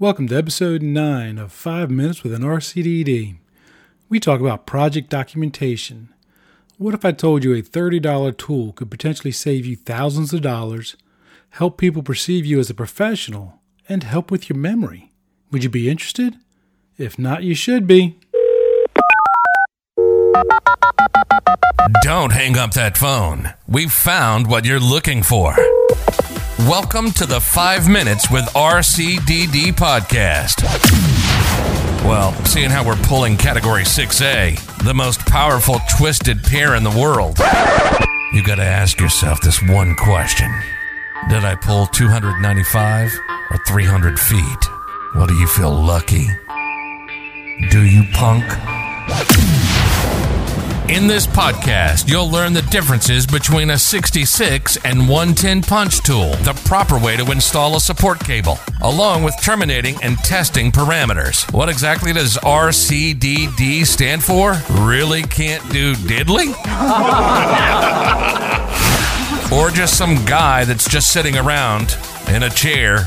Welcome to episode 9 of 5 Minutes with an RCDD. We talk about project documentation. What if I told you a $30 tool could potentially save you thousands of dollars, help people perceive you as a professional, and help with your memory? Would you be interested? If not, you should be. Don't hang up that phone. We've found what you're looking for. Welcome to the 5 Minutes with RCDD podcast. Well, seeing how we're pulling Category 6A, the most powerful twisted pair in the world, you gotta ask yourself this one question Did I pull 295 or 300 feet? Well, do you feel lucky? Do you, punk? In this podcast, you'll learn the differences between a 66 and 110 punch tool, the proper way to install a support cable, along with terminating and testing parameters. What exactly does RCDD stand for? Really can't do diddly? or just some guy that's just sitting around in a chair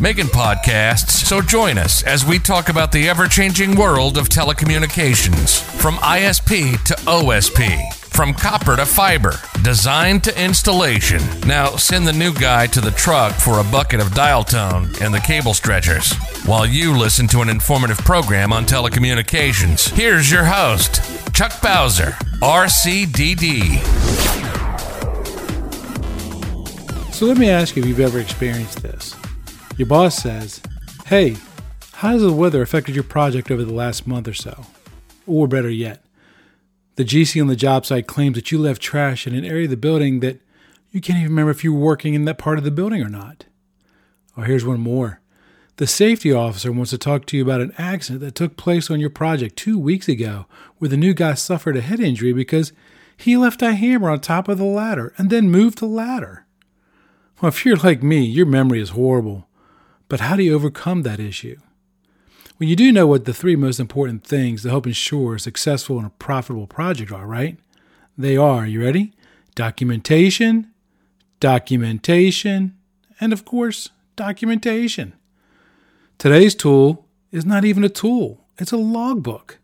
making podcasts. So join us as we talk about the ever changing world of telecommunications from ISP to OSP. From copper to fiber, design to installation. Now send the new guy to the truck for a bucket of dial tone and the cable stretchers while you listen to an informative program on telecommunications. Here's your host, Chuck Bowser, RCDD. So let me ask you if you've ever experienced this. Your boss says, Hey, how has the weather affected your project over the last month or so? Or better yet, the GC on the job site claims that you left trash in an area of the building that you can't even remember if you were working in that part of the building or not. Or here's one more. The safety officer wants to talk to you about an accident that took place on your project two weeks ago where the new guy suffered a head injury because he left a hammer on top of the ladder and then moved the ladder. Well, if you're like me, your memory is horrible. But how do you overcome that issue? Well, you do know what the three most important things to help ensure a successful and a profitable project are, right? They are, you ready? Documentation, documentation, and of course, documentation. Today's tool is not even a tool, it's a logbook.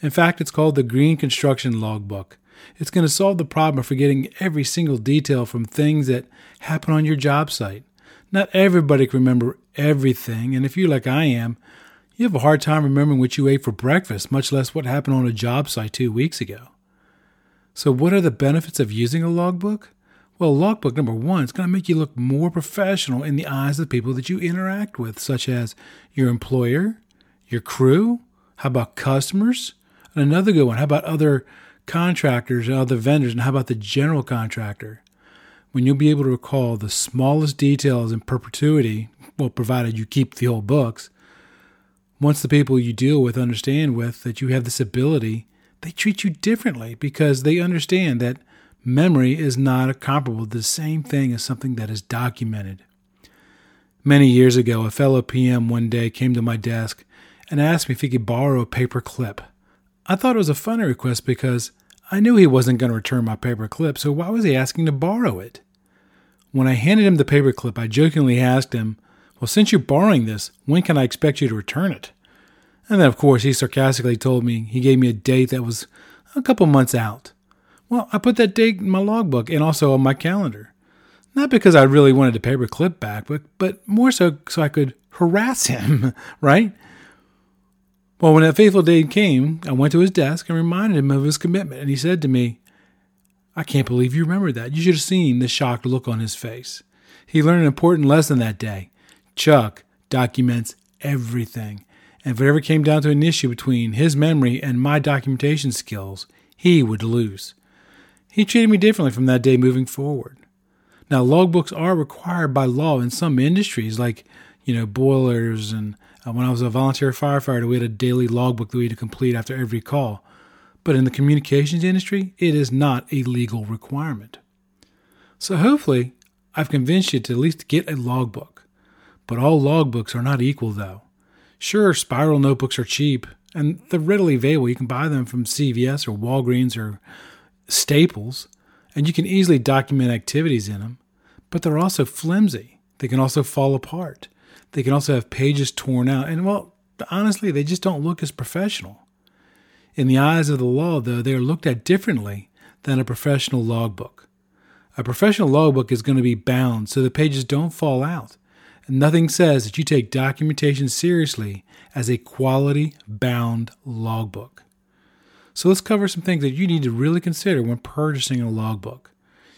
In fact, it's called the Green Construction Logbook. It's going to solve the problem of forgetting every single detail from things that happen on your job site. Not everybody can remember everything, and if you're like I am, you have a hard time remembering what you ate for breakfast, much less what happened on a job site two weeks ago. So, what are the benefits of using a logbook? Well, logbook number one is going to make you look more professional in the eyes of the people that you interact with, such as your employer, your crew, how about customers? And another good one, how about other contractors and other vendors, and how about the general contractor? When you'll be able to recall the smallest details in perpetuity, well, provided you keep the old books, once the people you deal with understand with that you have this ability, they treat you differently because they understand that memory is not comparable to the same thing as something that is documented. Many years ago, a fellow PM one day came to my desk and asked me if he could borrow a paper clip. I thought it was a funny request because I knew he wasn't going to return my paper clip, so why was he asking to borrow it? When I handed him the paper clip, I jokingly asked him, Well, since you're borrowing this, when can I expect you to return it? And then, of course, he sarcastically told me he gave me a date that was a couple months out. Well, I put that date in my logbook and also on my calendar. Not because I really wanted the paper clip back, but, but more so so I could harass him, right? Well, when that fateful day came, I went to his desk and reminded him of his commitment, and he said to me, I can't believe you remember that. You should have seen the shocked look on his face. He learned an important lesson that day. Chuck documents everything, and if it ever came down to an issue between his memory and my documentation skills, he would lose. He treated me differently from that day moving forward. Now, logbooks are required by law in some industries, like, you know, boilers and uh, when I was a volunteer firefighter, we had a daily logbook that we had to complete after every call. But in the communications industry, it is not a legal requirement. So hopefully, I've convinced you to at least get a logbook. But all logbooks are not equal, though. Sure, spiral notebooks are cheap, and they're readily available. You can buy them from CVS or Walgreens or Staples, and you can easily document activities in them. But they're also flimsy. They can also fall apart. They can also have pages torn out, and well, honestly, they just don't look as professional. In the eyes of the law, though, they are looked at differently than a professional logbook. A professional logbook is going to be bound so the pages don't fall out. And nothing says that you take documentation seriously as a quality bound logbook. So let's cover some things that you need to really consider when purchasing a logbook.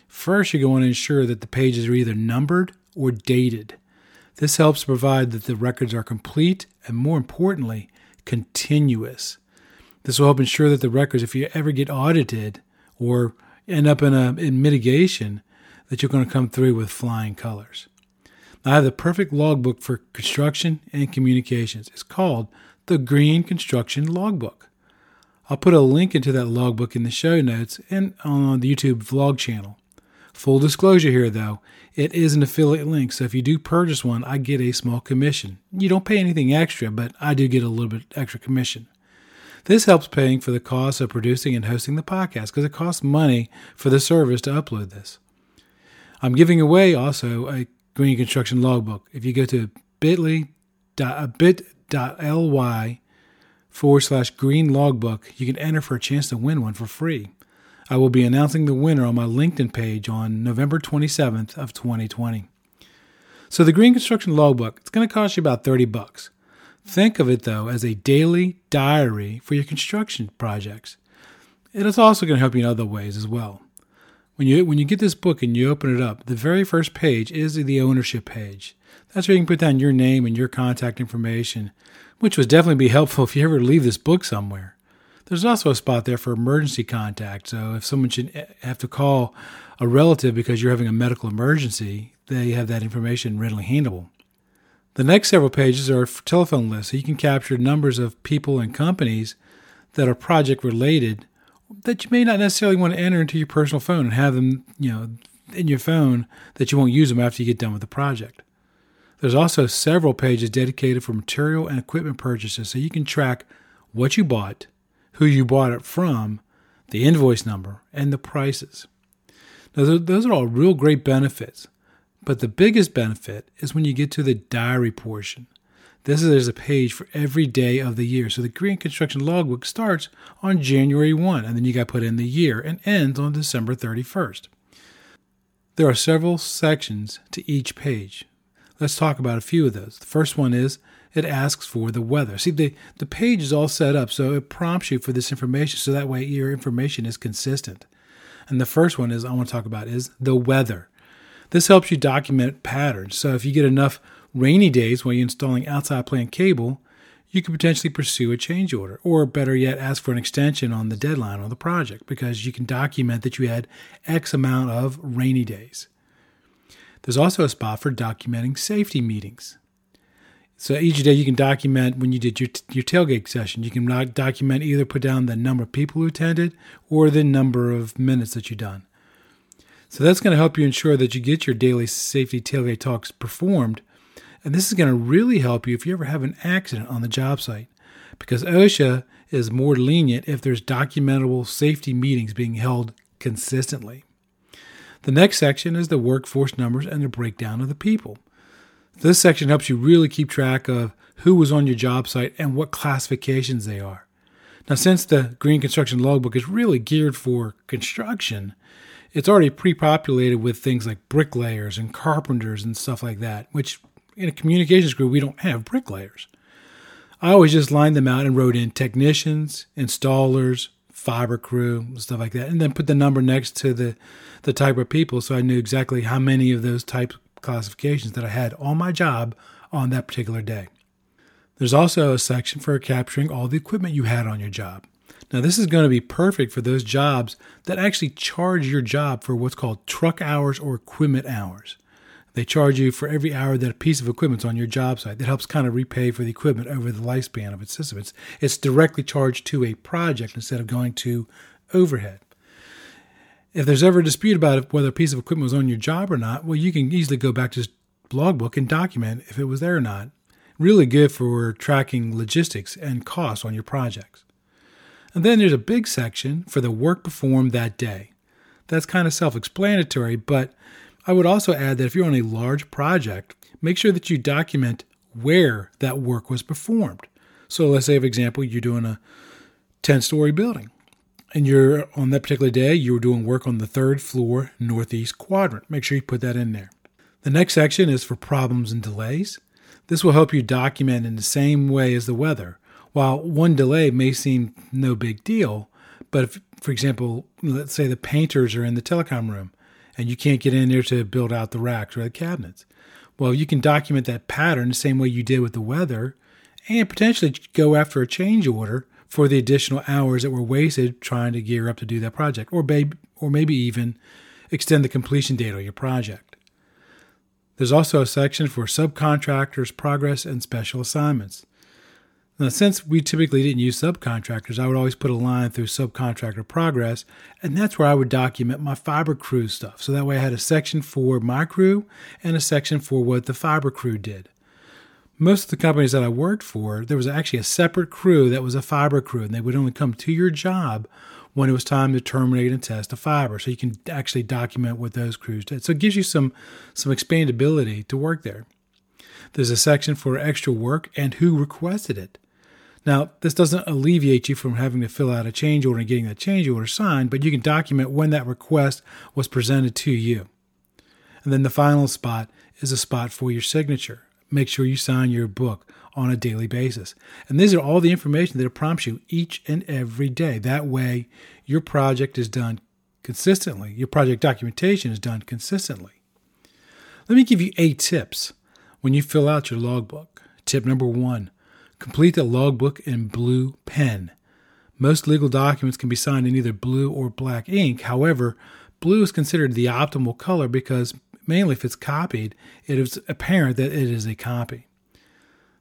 First, you're going to ensure that the pages are either numbered or dated. This helps provide that the records are complete and, more importantly, continuous. This will help ensure that the records, if you ever get audited or end up in a in mitigation, that you're going to come through with flying colors. I have the perfect logbook for construction and communications. It's called the Green Construction Logbook. I'll put a link into that logbook in the show notes and on the YouTube vlog channel. Full disclosure here, though, it is an affiliate link, so if you do purchase one, I get a small commission. You don't pay anything extra, but I do get a little bit extra commission. This helps paying for the cost of producing and hosting the podcast because it costs money for the service to upload this. I'm giving away also a Green Construction Logbook. If you go to bit.ly, uh, bit.ly forward slash green logbook, you can enter for a chance to win one for free. I will be announcing the winner on my LinkedIn page on November 27th of 2020. So the Green Construction Logbook, it's going to cost you about 30 bucks. Think of it though as a daily diary for your construction projects. It is also going to help you in other ways as well. When you when you get this book and you open it up, the very first page is the ownership page. That's where you can put down your name and your contact information, which would definitely be helpful if you ever leave this book somewhere. There's also a spot there for emergency contact. So if someone should eh, have to call a relative because you're having a medical emergency, they have that information readily handleable. The next several pages are telephone lists, so you can capture numbers of people and companies that are project related that you may not necessarily want to enter into your personal phone and have them, you know, in your phone that you won't use them after you get done with the project. There's also several pages dedicated for material and equipment purchases, so you can track what you bought, who you bought it from, the invoice number, and the prices. Now, those are all real great benefits, but the biggest benefit is when you get to the diary portion. This is there's a page for every day of the year. So the Green Construction Logbook starts on January 1, and then you got to put in the year and ends on December 31st. There are several sections to each page. Let's talk about a few of those. The first one is it asks for the weather. See, the, the page is all set up so it prompts you for this information so that way your information is consistent. And the first one is I want to talk about is the weather. This helps you document patterns. So if you get enough rainy days while you're installing outside plant cable, you could potentially pursue a change order, or better yet, ask for an extension on the deadline on the project because you can document that you had X amount of rainy days. There's also a spot for documenting safety meetings. So each day you can document when you did your, your tailgate session. You can document either put down the number of people who attended or the number of minutes that you've done. So that's going to help you ensure that you get your daily safety tailgate talks performed. And this is going to really help you if you ever have an accident on the job site because OSHA is more lenient if there's documentable safety meetings being held consistently. The next section is the workforce numbers and the breakdown of the people. This section helps you really keep track of who was on your job site and what classifications they are. Now, since the Green Construction Logbook is really geared for construction, it's already pre populated with things like bricklayers and carpenters and stuff like that, which in a communications group, we don't have bricklayers. I always just lined them out and wrote in technicians, installers, fiber crew, stuff like that, and then put the number next to the, the type of people so I knew exactly how many of those type classifications that I had on my job on that particular day. There's also a section for capturing all the equipment you had on your job. Now, this is going to be perfect for those jobs that actually charge your job for what's called truck hours or equipment hours. They charge you for every hour that a piece of equipment's on your job site. That helps kind of repay for the equipment over the lifespan of its system. It's, it's directly charged to a project instead of going to overhead. If there's ever a dispute about whether a piece of equipment was on your job or not, well, you can easily go back to this logbook and document if it was there or not. Really good for tracking logistics and costs on your projects. And then there's a big section for the work performed that day. That's kind of self explanatory, but I would also add that if you're on a large project, make sure that you document where that work was performed. So let's say, for example, you're doing a 10 story building and you're on that particular day, you were doing work on the third floor northeast quadrant. Make sure you put that in there. The next section is for problems and delays. This will help you document in the same way as the weather. While one delay may seem no big deal, but if, for example, let's say the painters are in the telecom room and you can't get in there to build out the racks or the cabinets. Well, you can document that pattern the same way you did with the weather and potentially go after a change order for the additional hours that were wasted trying to gear up to do that project, or maybe, or maybe even extend the completion date of your project. There's also a section for subcontractors, progress, and special assignments. Now, since we typically didn't use subcontractors, I would always put a line through subcontractor progress, and that's where I would document my fiber crew stuff. So that way I had a section for my crew and a section for what the fiber crew did most of the companies that I worked for, there was actually a separate crew that was a fiber crew, and they would only come to your job when it was time to terminate and test a fiber. So you can actually document what those crews did. So it gives you some some expandability to work there. There's a section for extra work and who requested it. Now, this doesn't alleviate you from having to fill out a change order and getting that change order signed, but you can document when that request was presented to you. And then the final spot is a spot for your signature make sure you sign your book on a daily basis. And these are all the information that it prompts you each and every day. That way, your project is done consistently, your project documentation is done consistently. Let me give you eight tips when you fill out your logbook. Tip number one complete the logbook in blue pen. Most legal documents can be signed in either blue or black ink. However, blue is considered the optimal color because mainly if it's copied, it is apparent that it is a copy.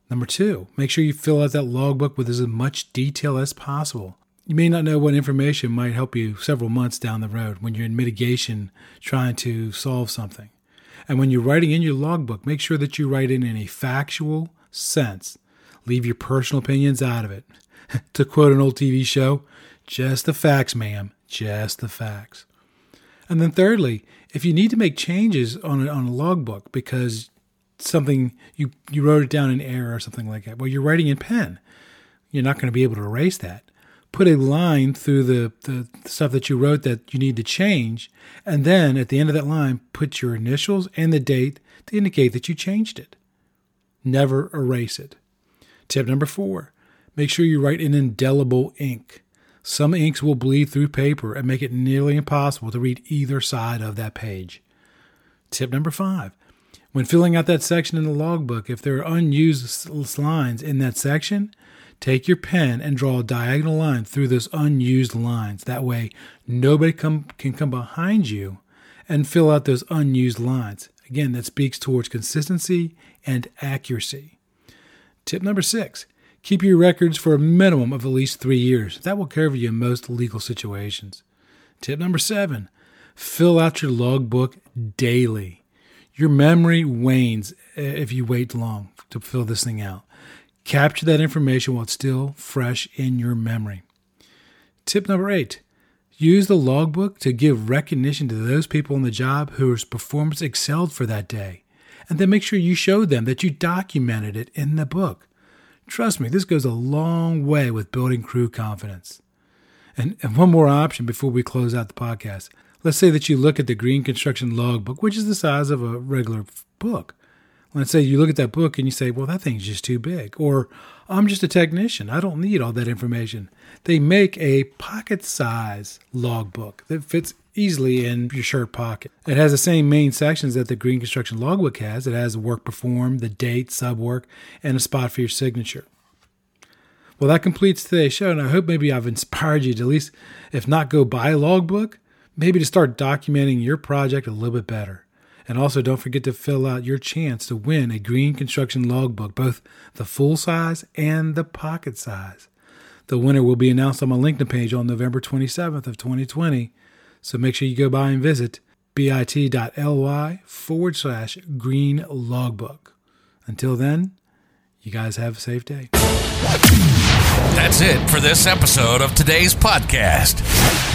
Number two, make sure you fill out that logbook with as much detail as possible. You may not know what information might help you several months down the road when you're in mitigation trying to solve something. And when you're writing in your logbook, make sure that you write in in a factual sense. Leave your personal opinions out of it. to quote an old TV show, just the facts, ma'am, just the facts. And then thirdly, if you need to make changes on a, on a logbook because something you you wrote it down in error or something like that, well, you're writing in pen. You're not going to be able to erase that. Put a line through the, the stuff that you wrote that you need to change, and then at the end of that line, put your initials and the date to indicate that you changed it. Never erase it. Tip number four make sure you write in indelible ink. Some inks will bleed through paper and make it nearly impossible to read either side of that page. Tip number five when filling out that section in the logbook, if there are unused lines in that section, take your pen and draw a diagonal line through those unused lines. That way, nobody come, can come behind you and fill out those unused lines. Again, that speaks towards consistency and accuracy. Tip number six Keep your records for a minimum of at least three years. That will cover you in most legal situations. Tip number seven fill out your logbook daily. Your memory wanes if you wait long to fill this thing out. Capture that information while it's still fresh in your memory. Tip number eight use the logbook to give recognition to those people on the job whose performance excelled for that day. And then make sure you show them that you documented it in the book. Trust me, this goes a long way with building crew confidence. And, and one more option before we close out the podcast. Let's say that you look at the Green Construction Logbook, which is the size of a regular book. Let's say you look at that book and you say, well, that thing's just too big. Or I'm just a technician. I don't need all that information. They make a pocket size logbook that fits easily in your shirt pocket. It has the same main sections that the Green Construction Logbook has. It has work performed, the date, sub work, and a spot for your signature. Well, that completes today's show, and I hope maybe I've inspired you to at least, if not go buy a logbook, maybe to start documenting your project a little bit better. And also, don't forget to fill out your chance to win a green construction logbook, both the full size and the pocket size. The winner will be announced on my LinkedIn page on November 27th of 2020. So make sure you go by and visit bit.ly forward slash green logbook. Until then, you guys have a safe day. That's it for this episode of today's podcast.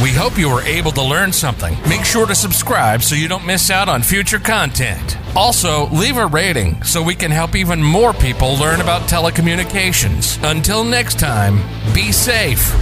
We hope you were able to learn something. Make sure to subscribe so you don't miss out on future content. Also, leave a rating so we can help even more people learn about telecommunications. Until next time, be safe.